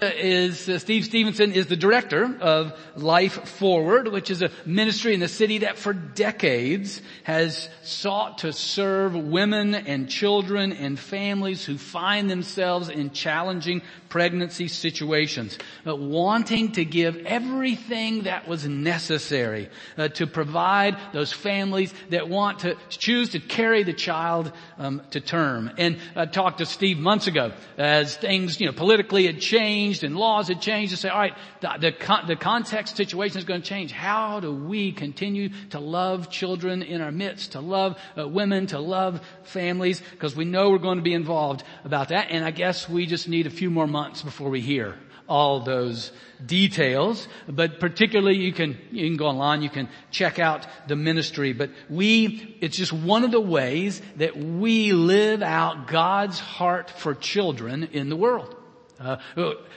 is uh, Steve Stevenson is the director of Life Forward, which is a ministry in the city that for decades has sought to serve women and children and families who find themselves in challenging pregnancy situations, uh, wanting to give everything that was necessary uh, to provide those families that want to choose to carry the child um, to term. And I talked to Steve months ago as things, you know, politically had changed changed and laws had changed to say, all right, the, the, the context situation is going to change. How do we continue to love children in our midst, to love uh, women, to love families? Because we know we're going to be involved about that. And I guess we just need a few more months before we hear all those details, but particularly you can, you can go online, you can check out the ministry, but we, it's just one of the ways that we live out God's heart for children in the world. Uh,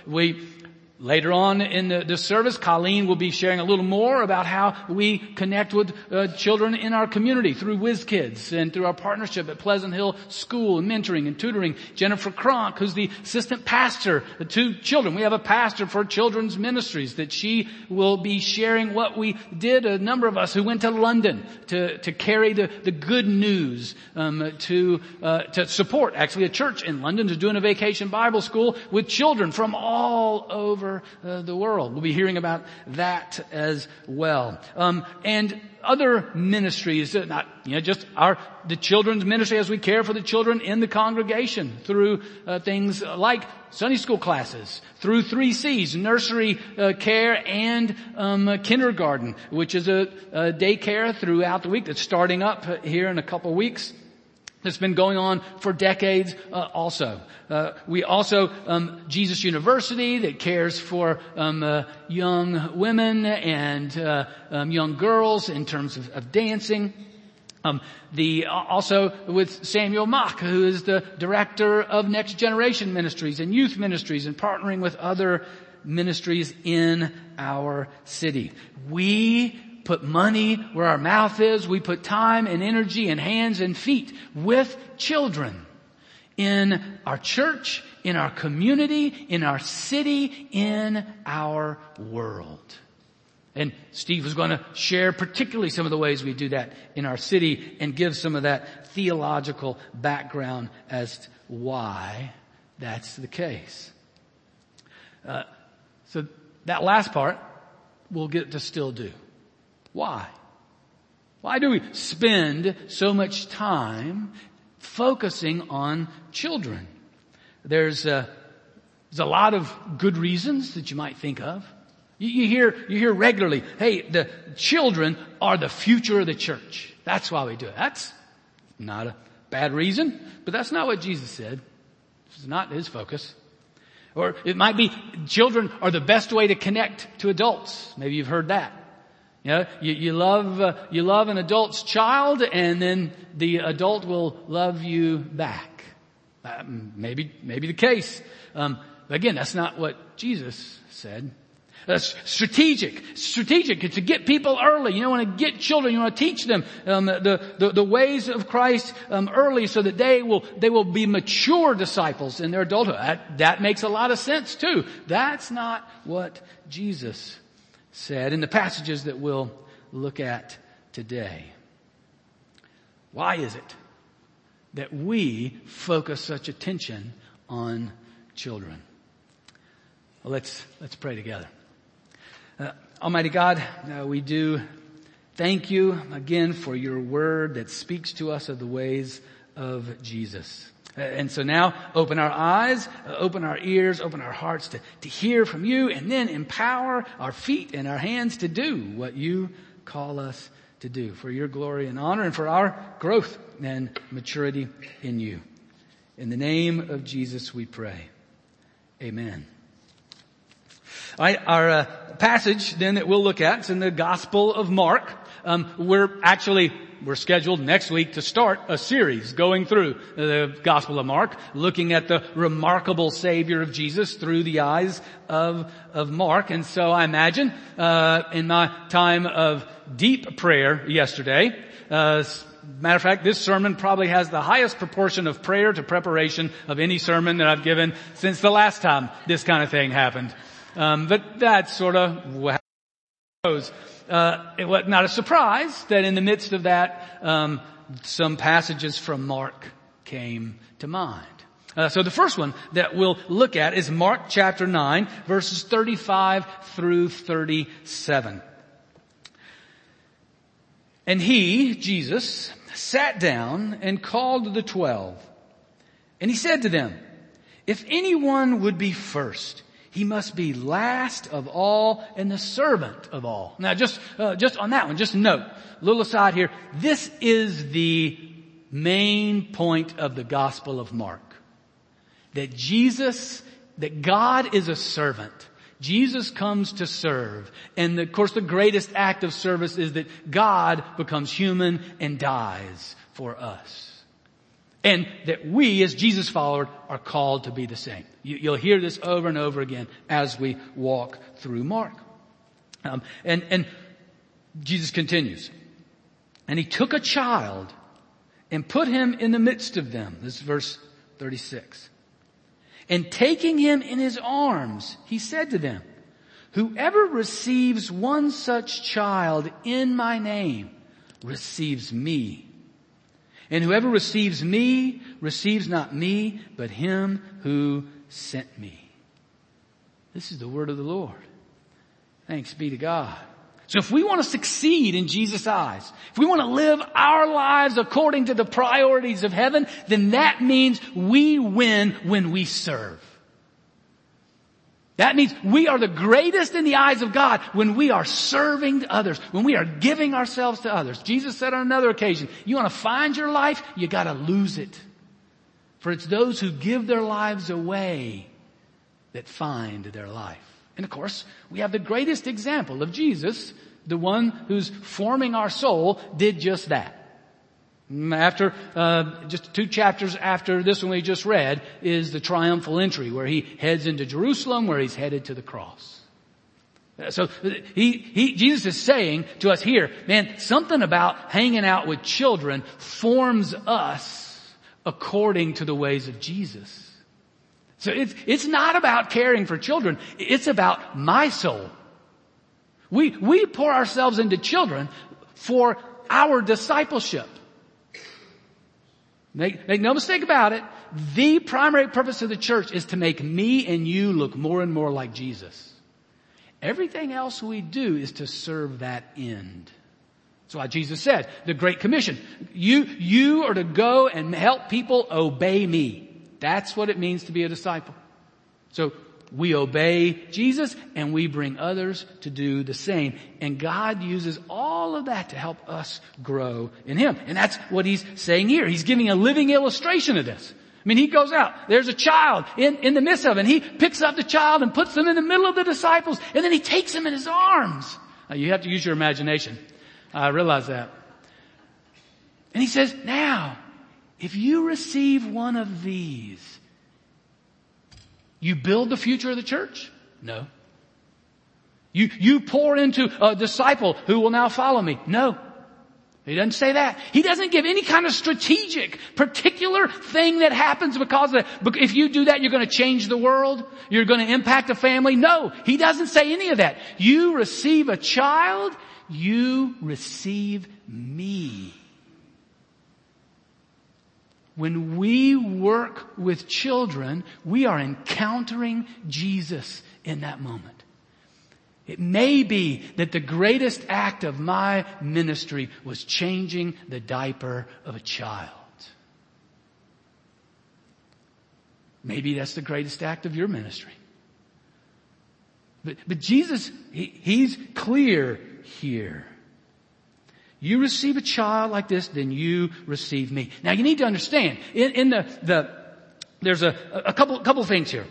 we Later on in the, service, Colleen will be sharing a little more about how we connect with uh, children in our community through Whiz Kids and through our partnership at Pleasant Hill School and mentoring and tutoring. Jennifer Kronk, who's the assistant pastor to children. We have a pastor for children's ministries that she will be sharing what we did. A number of us who went to London to, to carry the, the good news um, to uh, to support actually a church in London to doing a vacation Bible school with children from all over uh, the world. We'll be hearing about that as well. Um, and other ministries, uh, not you know just our the children's ministry as we care for the children in the congregation through uh, things like Sunday school classes, through three C's, nursery uh, care and um, kindergarten, which is a, a daycare throughout the week that's starting up here in a couple weeks that's been going on for decades uh, also. Uh, we also um, Jesus University that cares for um, uh, young women and uh, um, young girls in terms of, of dancing. Um, the also with Samuel Mock, who is the director of Next Generation Ministries and Youth Ministries, and partnering with other ministries in our city. We put money where our mouth is. We put time and energy and hands and feet with children in our church, in our community, in our city, in our world. And Steve was going to share particularly some of the ways we do that in our city and give some of that theological background as to why that's the case. Uh, so that last part we'll get to still do. Why? Why do we spend so much time focusing on children? There's a, there's a lot of good reasons that you might think of. You, you hear, you hear regularly, hey, the children are the future of the church. That's why we do it. That's not a bad reason, but that's not what Jesus said. Is not his focus. Or it might be children are the best way to connect to adults. Maybe you've heard that. You know, you, you love, uh, you love an adult's child and then the adult will love you back. Uh, maybe, maybe the case. Um, again, that's not what Jesus said. That's strategic. Strategic to get people early. You know, want to get children. You want to teach them um, the, the, the ways of Christ um, early, so that they will they will be mature disciples in their adulthood. That, that makes a lot of sense too. That's not what Jesus said in the passages that we'll look at today. Why is it that we focus such attention on children? Well, let's, let's pray together. Uh, Almighty God, uh, we do thank you again for your word that speaks to us of the ways of Jesus. Uh, and so now open our eyes, uh, open our ears, open our hearts to, to hear from you and then empower our feet and our hands to do what you call us to do for your glory and honor and for our growth and maturity in you. In the name of Jesus we pray. Amen. All right, our uh, passage then that we'll look at is in the Gospel of Mark. Um, we're actually we're scheduled next week to start a series going through the Gospel of Mark, looking at the remarkable Savior of Jesus through the eyes of of Mark. And so I imagine uh, in my time of deep prayer yesterday. Uh, matter of fact, this sermon probably has the highest proportion of prayer to preparation of any sermon that I've given since the last time this kind of thing happened. Um, but that's sort of. Uh, it was not a surprise that in the midst of that, um, some passages from Mark came to mind. Uh, so the first one that we'll look at is Mark chapter 9 verses 35 through 37. And he, Jesus, sat down and called the twelve. And he said to them, if anyone would be first, he must be last of all and the servant of all. Now just, uh, just on that one, just note, little aside here, this is the main point of the Gospel of Mark. That Jesus, that God is a servant. Jesus comes to serve. And of course the greatest act of service is that God becomes human and dies for us. And that we as Jesus followers are called to be the same. You, will hear this over and over again as we walk through Mark. Um, and, and Jesus continues. And he took a child and put him in the midst of them. This is verse 36. And taking him in his arms, he said to them, whoever receives one such child in my name receives me. And whoever receives me receives not me, but him who sent me. This is the word of the Lord. Thanks be to God. So if we want to succeed in Jesus' eyes, if we want to live our lives according to the priorities of heaven, then that means we win when we serve. That means we are the greatest in the eyes of God when we are serving others, when we are giving ourselves to others. Jesus said on another occasion, you want to find your life, you gotta lose it. For it's those who give their lives away that find their life. And of course, we have the greatest example of Jesus, the one who's forming our soul, did just that. Mm, after, uh, just two chapters after this one we just read is the triumphal entry where he heads into Jerusalem where he's headed to the cross. Uh, so uh, he, he, Jesus is saying to us here, man, something about hanging out with children forms us according to the ways of Jesus. So it's, it's not about caring for children. It's about my soul. We, we pour ourselves into children for our discipleship. Make, make no mistake about it. The primary purpose of the church is to make me and you look more and more like Jesus. Everything else we do is to serve that end. That's why Jesus said, the Great Commission, you, you are to go and help people obey me. That's what it means to be a disciple. So we obey Jesus and we bring others to do the same. And God uses all of that to help us grow in Him. And that's what He's saying here. He's giving a living illustration of this. I mean, He goes out, there's a child in, in the midst of it, and He picks up the child and puts them in the middle of the disciples, and then He takes them in His arms. Now, you have to use your imagination. I realize that. And He says, now, if you receive one of these, you build the future of the church? No. You, you pour into a disciple who will now follow me? No. He doesn't say that. He doesn't give any kind of strategic, particular thing that happens because of, if you do that, you're going to change the world. You're going to impact a family. No, he doesn't say any of that. You receive a child, you receive me. When we work with children, we are encountering Jesus in that moment. It may be that the greatest act of my ministry was changing the diaper of a child. Maybe that's the greatest act of your ministry. But, but Jesus, he, he's clear here. You receive a child like this, then you receive me. Now you need to understand, in, in the, the, there's a, a couple, couple things here,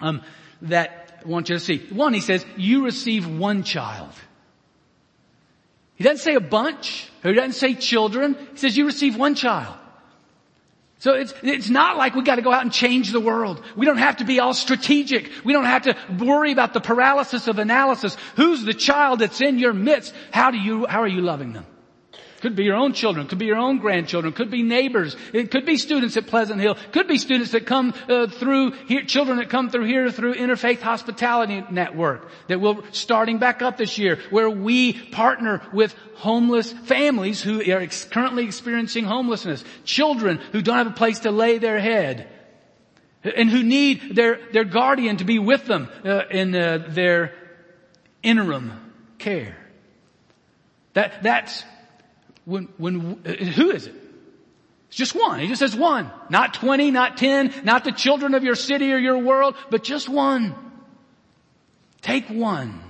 um, that I want you to see. One, he says, you receive one child. He doesn't say a bunch. Or he doesn't say children. He says you receive one child. So it's, it's not like we gotta go out and change the world. We don't have to be all strategic. We don't have to worry about the paralysis of analysis. Who's the child that's in your midst? How do you, how are you loving them? Could be your own children, could be your own grandchildren, could be neighbors, it could be students at Pleasant Hill, could be students that come uh, through here, children that come through here through Interfaith Hospitality Network that will starting back up this year, where we partner with homeless families who are ex- currently experiencing homelessness, children who don't have a place to lay their head, and who need their their guardian to be with them uh, in uh, their interim care. That that's when, when, who is it? It's just one. He just says one. Not 20, not 10, not the children of your city or your world, but just one. Take one.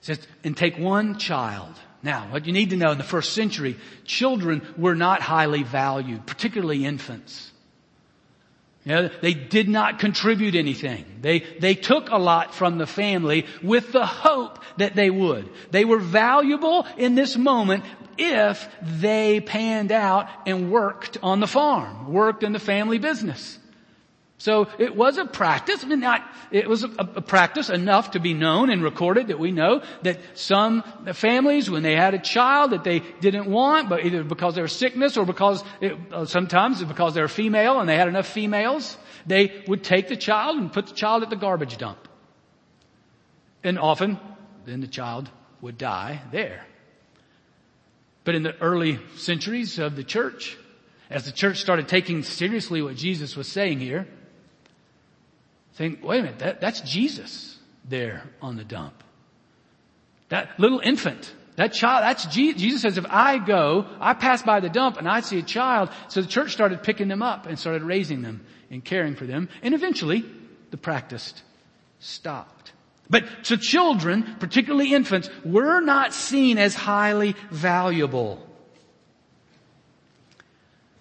It says, and take one child. Now, what you need to know in the first century, children were not highly valued, particularly infants. You know, they did not contribute anything. They, they took a lot from the family with the hope that they would. They were valuable in this moment if they panned out and worked on the farm, worked in the family business. So it was a practice, mean not, it was a, a, practice enough to be known and recorded that we know that some families, when they had a child that they didn't want, but either because was sickness or because it, uh, sometimes because they were female and they had enough females, they would take the child and put the child at the garbage dump. And often, then the child would die there. But in the early centuries of the church, as the church started taking seriously what Jesus was saying here, think, wait a minute, that, that's Jesus there on the dump. That little infant, that child, that's Jesus. Jesus says, if I go, I pass by the dump and I see a child. So the church started picking them up and started raising them and caring for them. And eventually the practice stopped. But so children, particularly infants, were not seen as highly valuable.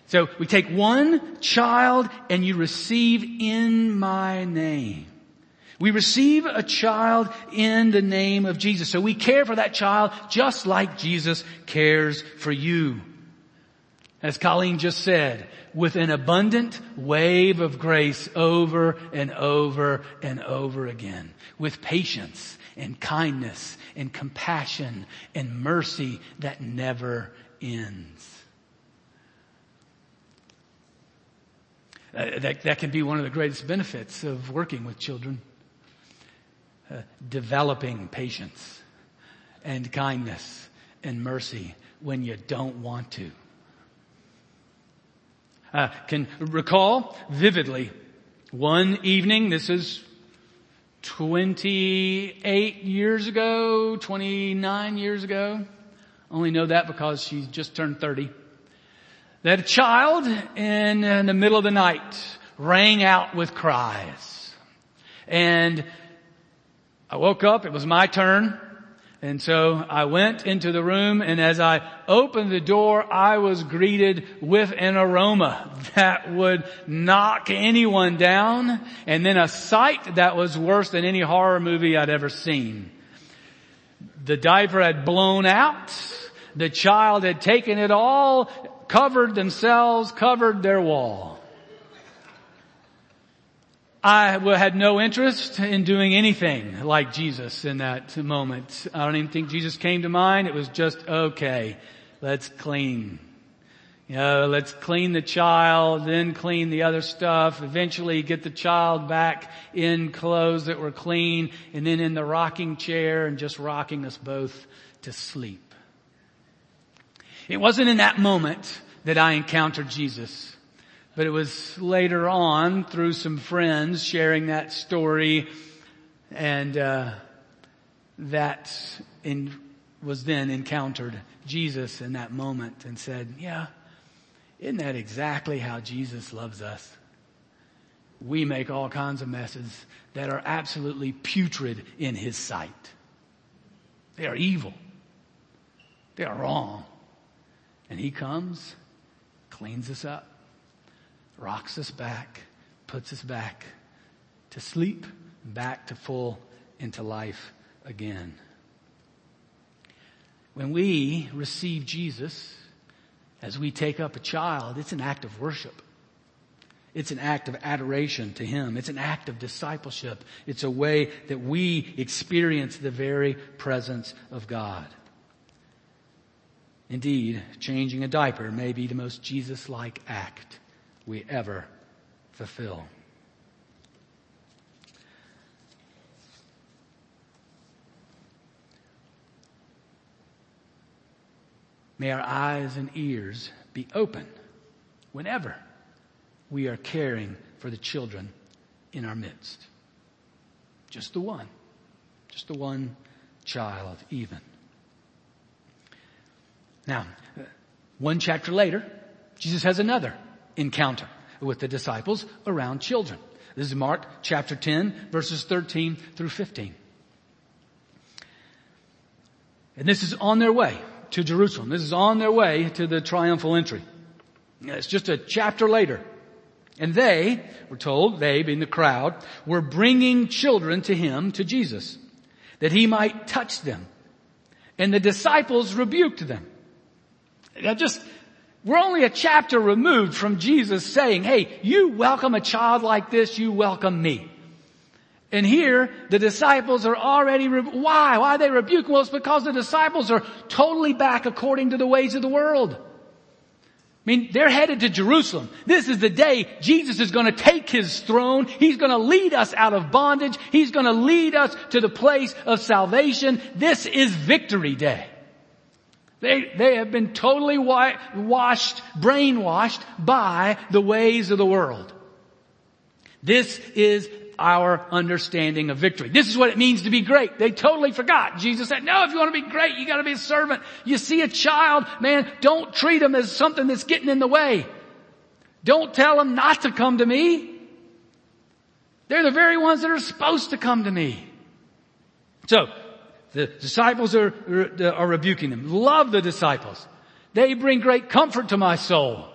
So we take one child and you receive in my name. We receive a child in the name of Jesus. So we care for that child just like Jesus cares for you. As Colleen just said, with an abundant wave of grace over and over and over again. With patience and kindness and compassion and mercy that never ends. Uh, that, that can be one of the greatest benefits of working with children. Uh, developing patience and kindness and mercy when you don't want to. Uh, can recall vividly one evening, this is 28 years ago, 29 years ago. Only know that because she just turned 30 that a child in, in the middle of the night rang out with cries. And I woke up, it was my turn. And so I went into the room and as I opened the door, I was greeted with an aroma that would knock anyone down and then a sight that was worse than any horror movie I'd ever seen. The diaper had blown out. The child had taken it all covered themselves, covered their wall. I had no interest in doing anything like Jesus in that moment. I don't even think Jesus came to mind. It was just, okay, let's clean. You know, let's clean the child, then clean the other stuff, eventually get the child back in clothes that were clean, and then in the rocking chair and just rocking us both to sleep. It wasn't in that moment that I encountered Jesus, but it was later on through some friends sharing that story and uh, that in, was then encountered Jesus in that moment and said, yeah, isn't that exactly how Jesus loves us? We make all kinds of messes that are absolutely putrid in His sight. They are evil. They are wrong. And he comes, cleans us up, rocks us back, puts us back to sleep, back to full into life again. When we receive Jesus, as we take up a child, it's an act of worship. It's an act of adoration to Him. It's an act of discipleship. It's a way that we experience the very presence of God. Indeed, changing a diaper may be the most Jesus-like act we ever fulfill. May our eyes and ears be open whenever we are caring for the children in our midst. Just the one. Just the one child even. Now, one chapter later, Jesus has another encounter with the disciples around children. This is Mark chapter 10 verses 13 through 15. And this is on their way to Jerusalem. This is on their way to the triumphal entry. It's just a chapter later. And they, were told, they being the crowd, were bringing children to him, to Jesus, that he might touch them. And the disciples rebuked them. Now just, we're only a chapter removed from Jesus saying, hey, you welcome a child like this, you welcome me. And here, the disciples are already, re- why? Why are they rebuking? Well, it's because the disciples are totally back according to the ways of the world. I mean, they're headed to Jerusalem. This is the day Jesus is going to take his throne. He's going to lead us out of bondage. He's going to lead us to the place of salvation. This is victory day. They, they have been totally washed, brainwashed by the ways of the world. This is our understanding of victory. This is what it means to be great. They totally forgot. Jesus said, no, if you want to be great, you gotta be a servant. You see a child, man, don't treat them as something that's getting in the way. Don't tell them not to come to me. They're the very ones that are supposed to come to me. So, the disciples are, are rebuking them. Love the disciples. They bring great comfort to my soul.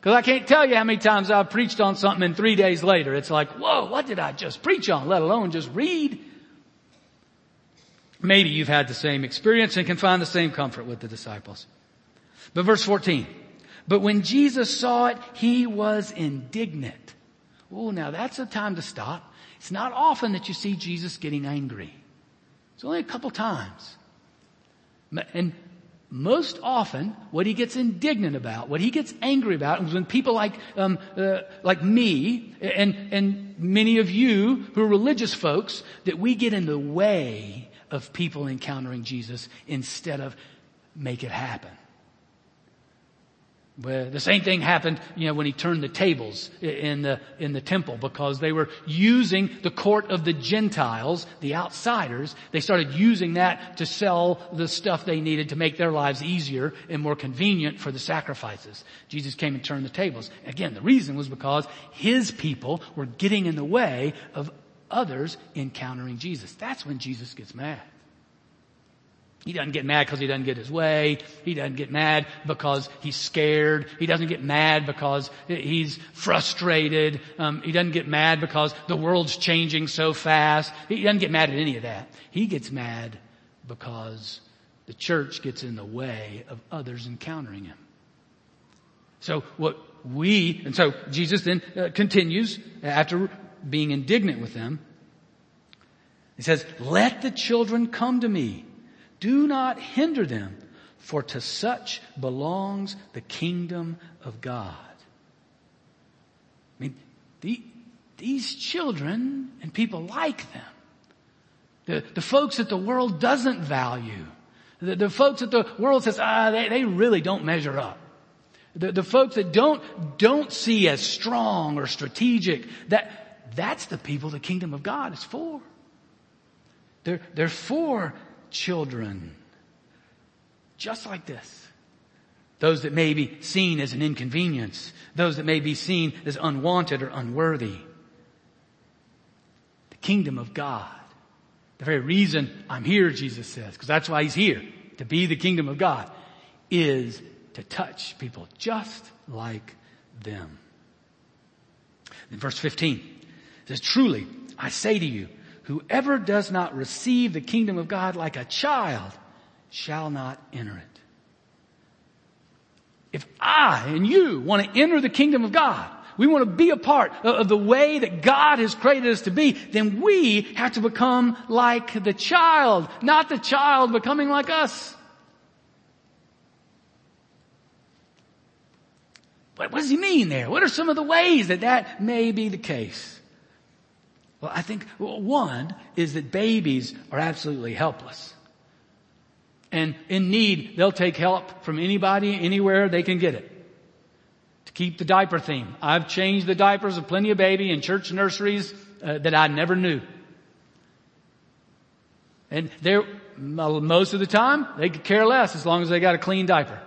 Cause I can't tell you how many times I've preached on something and three days later it's like, whoa, what did I just preach on, let alone just read? Maybe you've had the same experience and can find the same comfort with the disciples. But verse 14, but when Jesus saw it, he was indignant. Oh, now that's a time to stop. It's not often that you see Jesus getting angry. It's only a couple times. And most often, what he gets indignant about, what he gets angry about, is when people like um, uh, like me and and many of you who are religious folks that we get in the way of people encountering Jesus instead of make it happen. The same thing happened, you know, when he turned the tables in the, in the temple because they were using the court of the Gentiles, the outsiders. They started using that to sell the stuff they needed to make their lives easier and more convenient for the sacrifices. Jesus came and turned the tables. Again, the reason was because his people were getting in the way of others encountering Jesus. That's when Jesus gets mad. He doesn't get mad because he doesn't get his way. He doesn't get mad because he's scared. He doesn't get mad because he's frustrated. Um, he doesn't get mad because the world's changing so fast. He doesn't get mad at any of that. He gets mad because the church gets in the way of others encountering him. So what we, and so Jesus then uh, continues after being indignant with them. He says, let the children come to me do not hinder them, for to such belongs the kingdom of God. I mean, the, these children and people like them, the, the folks that the world doesn't value, the, the folks that the world says, ah, they, they really don't measure up. The, the folks that don't, don't see as strong or strategic, that, that's the people the kingdom of God is for. They're, they're for children. Just like this. Those that may be seen as an inconvenience. Those that may be seen as unwanted or unworthy. The kingdom of God. The very reason I'm here, Jesus says, because that's why he's here, to be the kingdom of God, is to touch people just like them. In verse 15, it says, truly, I say to you, whoever does not receive the kingdom of God like a child shall not enter it. If I and you want to enter the kingdom of God, we want to be a part of the way that God has created us to be, then we have to become like the child, not the child becoming like us. What, what does he mean there? What are some of the ways that that may be the case? Well, I think one is that babies are absolutely helpless. And in need, they'll take help from anybody, anywhere they can get it. To keep the diaper theme. I've changed the diapers of plenty of baby in church nurseries uh, that I never knew. And they're, most of the time, they could care less as long as they got a clean diaper.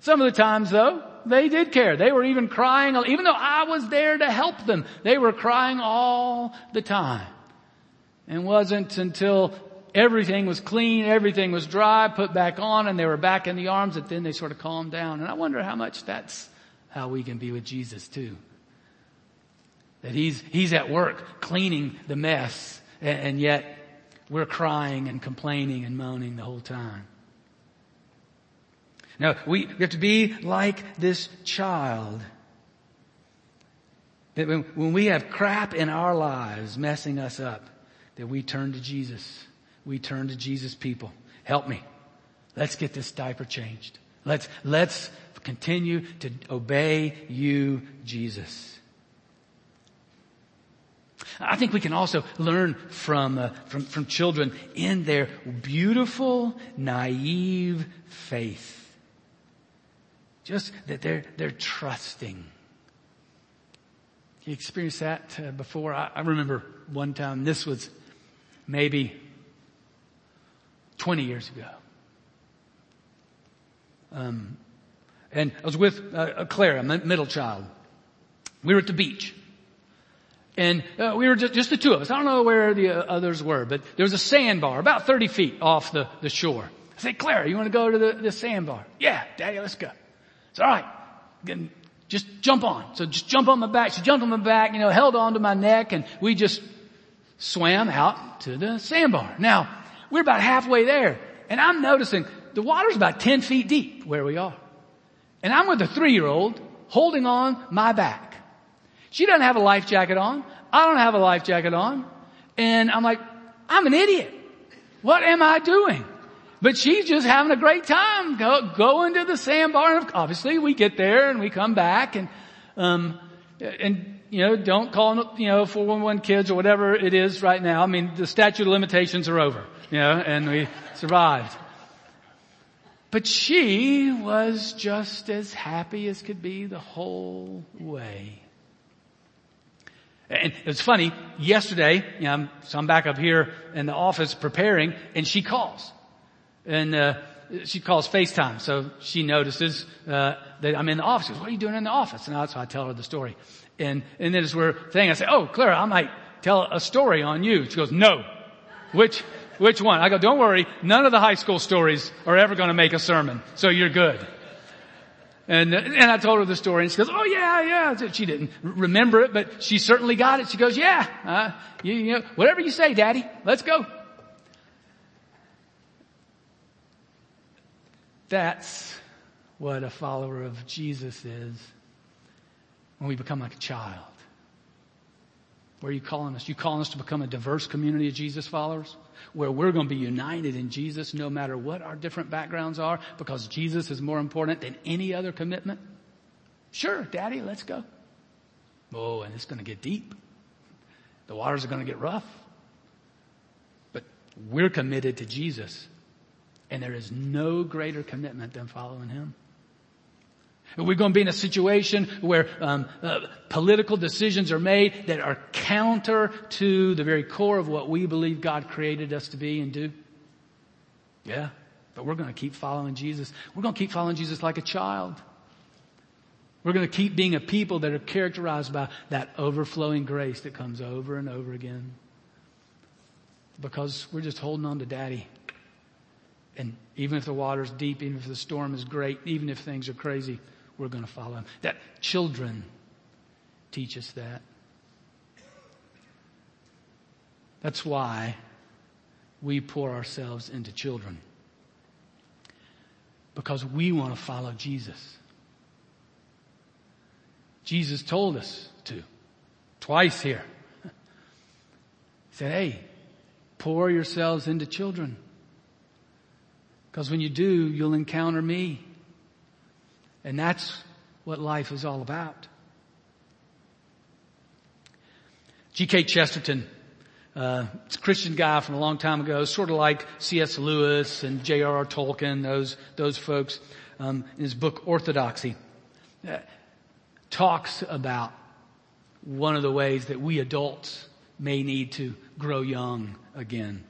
Some of the times though, they did care. They were even crying, even though I was there to help them, they were crying all the time. And wasn't until everything was clean, everything was dry, put back on, and they were back in the arms that then they sort of calmed down. And I wonder how much that's how we can be with Jesus too. That he's, he's at work cleaning the mess, and, and yet we're crying and complaining and moaning the whole time. Now, we have to be like this child. That when, when we have crap in our lives messing us up, that we turn to Jesus. We turn to Jesus people. Help me. Let's get this diaper changed. Let's, let's continue to obey you, Jesus. I think we can also learn from, uh, from, from children in their beautiful, naive faith. Just that they're, they're trusting. You experienced that uh, before? I, I remember one time, this was maybe 20 years ago. Um, and I was with uh, Claire, a middle child. We were at the beach. And uh, we were just, just, the two of us. I don't know where the uh, others were, but there was a sandbar about 30 feet off the, the shore. I said, Claire, you want to go to the, the sandbar? Yeah, daddy, let's go. It's all right. Just jump on. So just jump on my back. She jumped on my back, you know, held on to my neck and we just swam out to the sandbar. Now, we're about halfway there and I'm noticing the water's about 10 feet deep where we are. And I'm with a three year old holding on my back. She doesn't have a life jacket on. I don't have a life jacket on. And I'm like, I'm an idiot. What am I doing? But she's just having a great time go, going to the sandbar. And obviously we get there and we come back and, um, and, you know, don't call you know, 411 kids or whatever it is right now. I mean, the statute of limitations are over, you know, and we survived. But she was just as happy as could be the whole way. And it's funny, yesterday, you know, so I'm back up here in the office preparing and she calls and uh, she calls FaceTime, so she notices uh, that I'm in the office. Goes, "What are you doing in the office?" And that's how I tell her the story. And and then as we're saying, I say, "Oh, Clara, I might tell a story on you." She goes, "No, which which one?" I go, "Don't worry, none of the high school stories are ever going to make a sermon, so you're good." And, and I told her the story and she goes, oh yeah, yeah. She didn't remember it, but she certainly got it. She goes, yeah, uh, you, you know, whatever you say, daddy, let's go. That's what a follower of Jesus is when we become like a child. Where are you calling us? You calling us to become a diverse community of Jesus followers? Where we're going to be united in Jesus no matter what our different backgrounds are because Jesus is more important than any other commitment? Sure, daddy, let's go. Oh, and it's going to get deep. The waters are going to get rough. But we're committed to Jesus and there is no greater commitment than following Him. Are We're going to be in a situation where um, uh, political decisions are made that are counter to the very core of what we believe God created us to be and do. Yeah, but we're going to keep following Jesus. We're going to keep following Jesus like a child. We're going to keep being a people that are characterized by that overflowing grace that comes over and over again. Because we're just holding on to daddy. And even if the water's deep, even if the storm is great, even if things are crazy, we're going to follow him. That children teach us that. That's why we pour ourselves into children. Because we want to follow Jesus. Jesus told us to. Twice here. He said, hey, pour yourselves into children. Because when you do, you'll encounter me. And that's what life is all about. G.K. Chesterton, uh, it's a Christian guy from a long time ago, sort of like C.S. Lewis and J.R.R. Tolkien, those, those folks, um, in his book Orthodoxy, uh, talks about one of the ways that we adults may need to grow young again.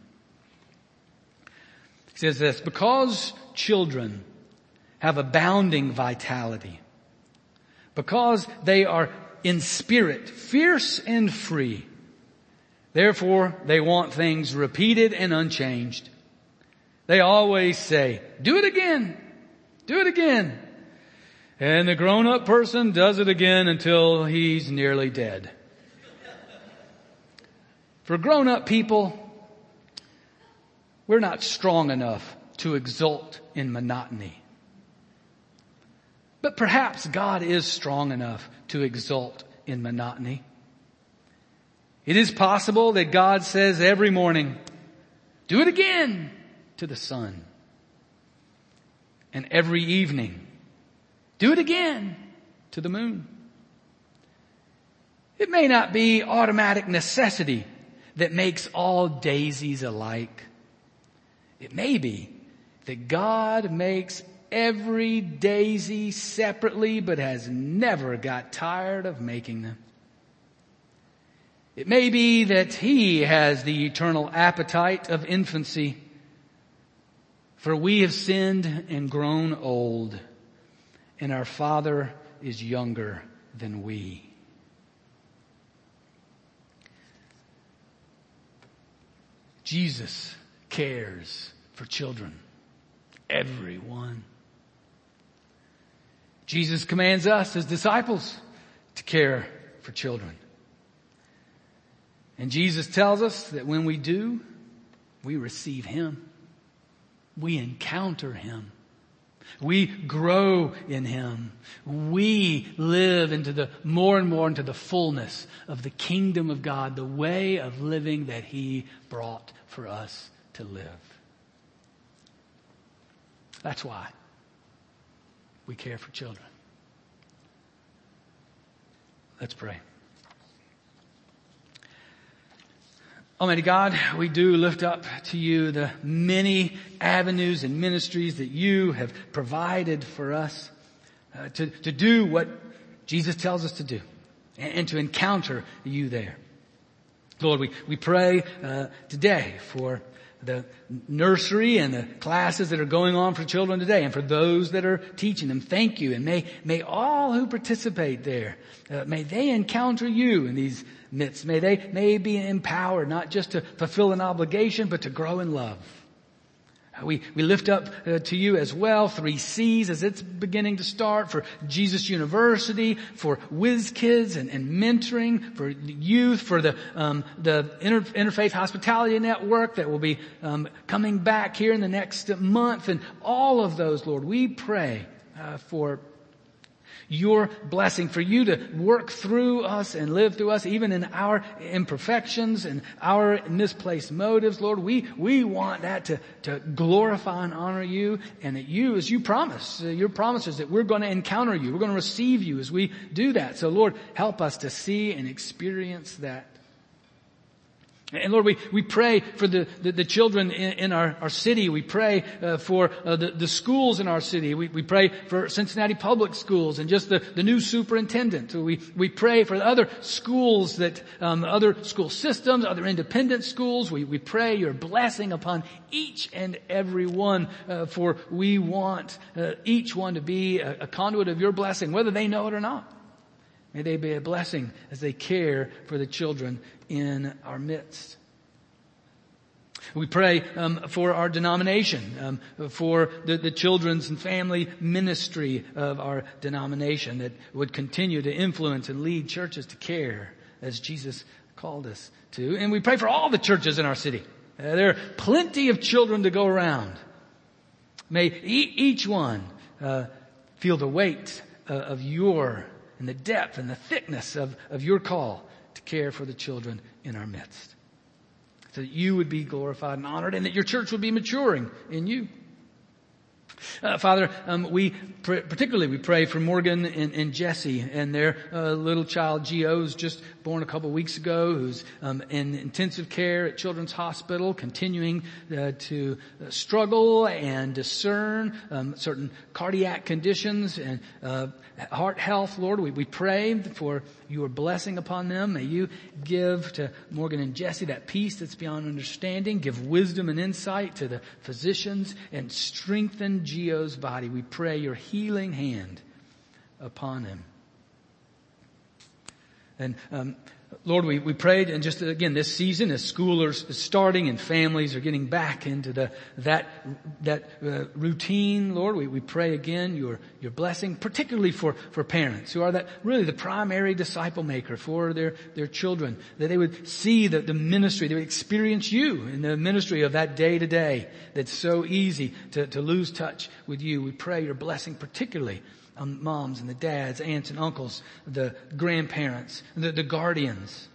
Says this, because children have abounding vitality, because they are in spirit, fierce and free, therefore they want things repeated and unchanged. They always say, do it again, do it again. And the grown up person does it again until he's nearly dead. For grown up people, we're not strong enough to exult in monotony. But perhaps God is strong enough to exult in monotony. It is possible that God says every morning, do it again to the sun. And every evening, do it again to the moon. It may not be automatic necessity that makes all daisies alike. It may be that God makes every daisy separately but has never got tired of making them. It may be that He has the eternal appetite of infancy for we have sinned and grown old and our Father is younger than we. Jesus cares for children. Everyone. Jesus commands us as disciples to care for children. And Jesus tells us that when we do, we receive Him. We encounter Him. We grow in Him. We live into the, more and more into the fullness of the kingdom of God, the way of living that He brought for us to live. That's why we care for children. Let's pray. Almighty God, we do lift up to you the many avenues and ministries that you have provided for us uh, to, to do what Jesus tells us to do and, and to encounter you there. Lord, we, we pray uh, today for the nursery and the classes that are going on for children today and for those that are teaching them. Thank you. And may, may all who participate there, uh, may they encounter you in these midst. May they, may be empowered not just to fulfill an obligation, but to grow in love. We, we lift up uh, to you as well three C's as it's beginning to start for Jesus University, for Whiz Kids and, and mentoring, for youth, for the um, the Inter, Interfaith Hospitality Network that will be um, coming back here in the next month, and all of those, Lord, we pray uh, for your blessing, for you to work through us and live through us, even in our imperfections and our misplaced motives, Lord. We, we want that to, to glorify and honor you and that you, as you promise, uh, your promises that we're going to encounter you, we're going to receive you as we do that. So Lord, help us to see and experience that and Lord, we, we pray for the, the, the children in, in, our, our city. We pray uh, for uh, the, the schools in our city. We, we pray for Cincinnati Public Schools and just the, the new superintendent. We, we pray for other schools that, um, other school systems, other independent schools. We, we pray your blessing upon each and every one, uh, for we want uh, each one to be a, a conduit of your blessing, whether they know it or not. May they be a blessing as they care for the children in our midst. We pray um, for our denomination, um, for the, the, children's and family ministry of our denomination that would continue to influence and lead churches to care as Jesus called us to. And we pray for all the churches in our city. Uh, there are plenty of children to go around. May e- each one uh, feel the weight uh, of your and the depth and the thickness of, of your call to care for the children in our midst. So that you would be glorified and honored and that your church would be maturing in you. Uh, Father, um, we pr- particularly we pray for Morgan and, and Jesse and their uh, little child Gio's just born a couple weeks ago, who's um, in intensive care at Children's Hospital, continuing uh, to uh, struggle and discern um, certain cardiac conditions and uh, heart health. Lord, we, we pray for your blessing upon them. May you give to Morgan and Jesse that peace that's beyond understanding. Give wisdom and insight to the physicians and strengthen Geo's body. We pray your healing hand upon him. And um, Lord, we, we prayed and just again this season as school is starting and families are getting back into the, that, that uh, routine, Lord, we, we pray again your, your blessing, particularly for, for parents who are that really the primary disciple maker for their, their children, that they would see the, the ministry, they would experience you in the ministry of that day to day that's so easy to, to lose touch with you. We pray your blessing particularly on moms and the dads, aunts and uncles, the grandparents, the, the guardians.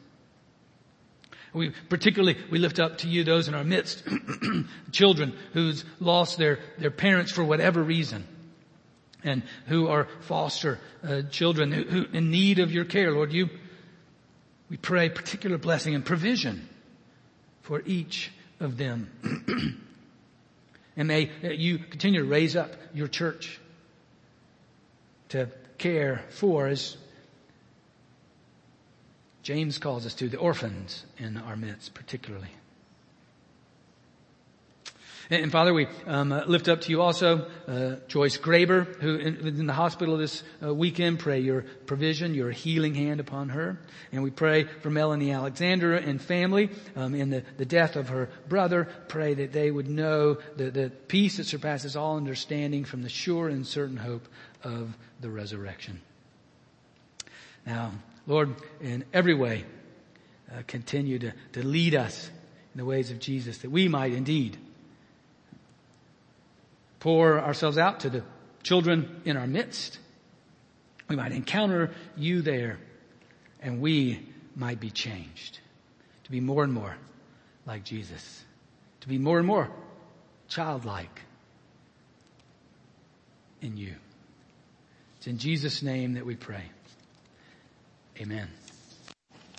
We particularly, we lift up to you those in our midst, children who's lost their, their parents for whatever reason and who are foster uh, children who, who in need of your care. Lord, you, we pray particular blessing and provision for each of them. and may you continue to raise up your church to care for, as James calls us to, the orphans in our midst, particularly. And, Father, we um, uh, lift up to you also uh, Joyce Graber, who in, in the hospital this uh, weekend. Pray your provision, your healing hand upon her. And we pray for Melanie Alexander and family um, in the, the death of her brother. Pray that they would know the, the peace that surpasses all understanding from the sure and certain hope of the resurrection. Now, Lord, in every way, uh, continue to, to lead us in the ways of Jesus that we might indeed pour ourselves out to the children in our midst. We might encounter you there and we might be changed to be more and more like Jesus, to be more and more childlike in you. It's in Jesus' name that we pray. Amen.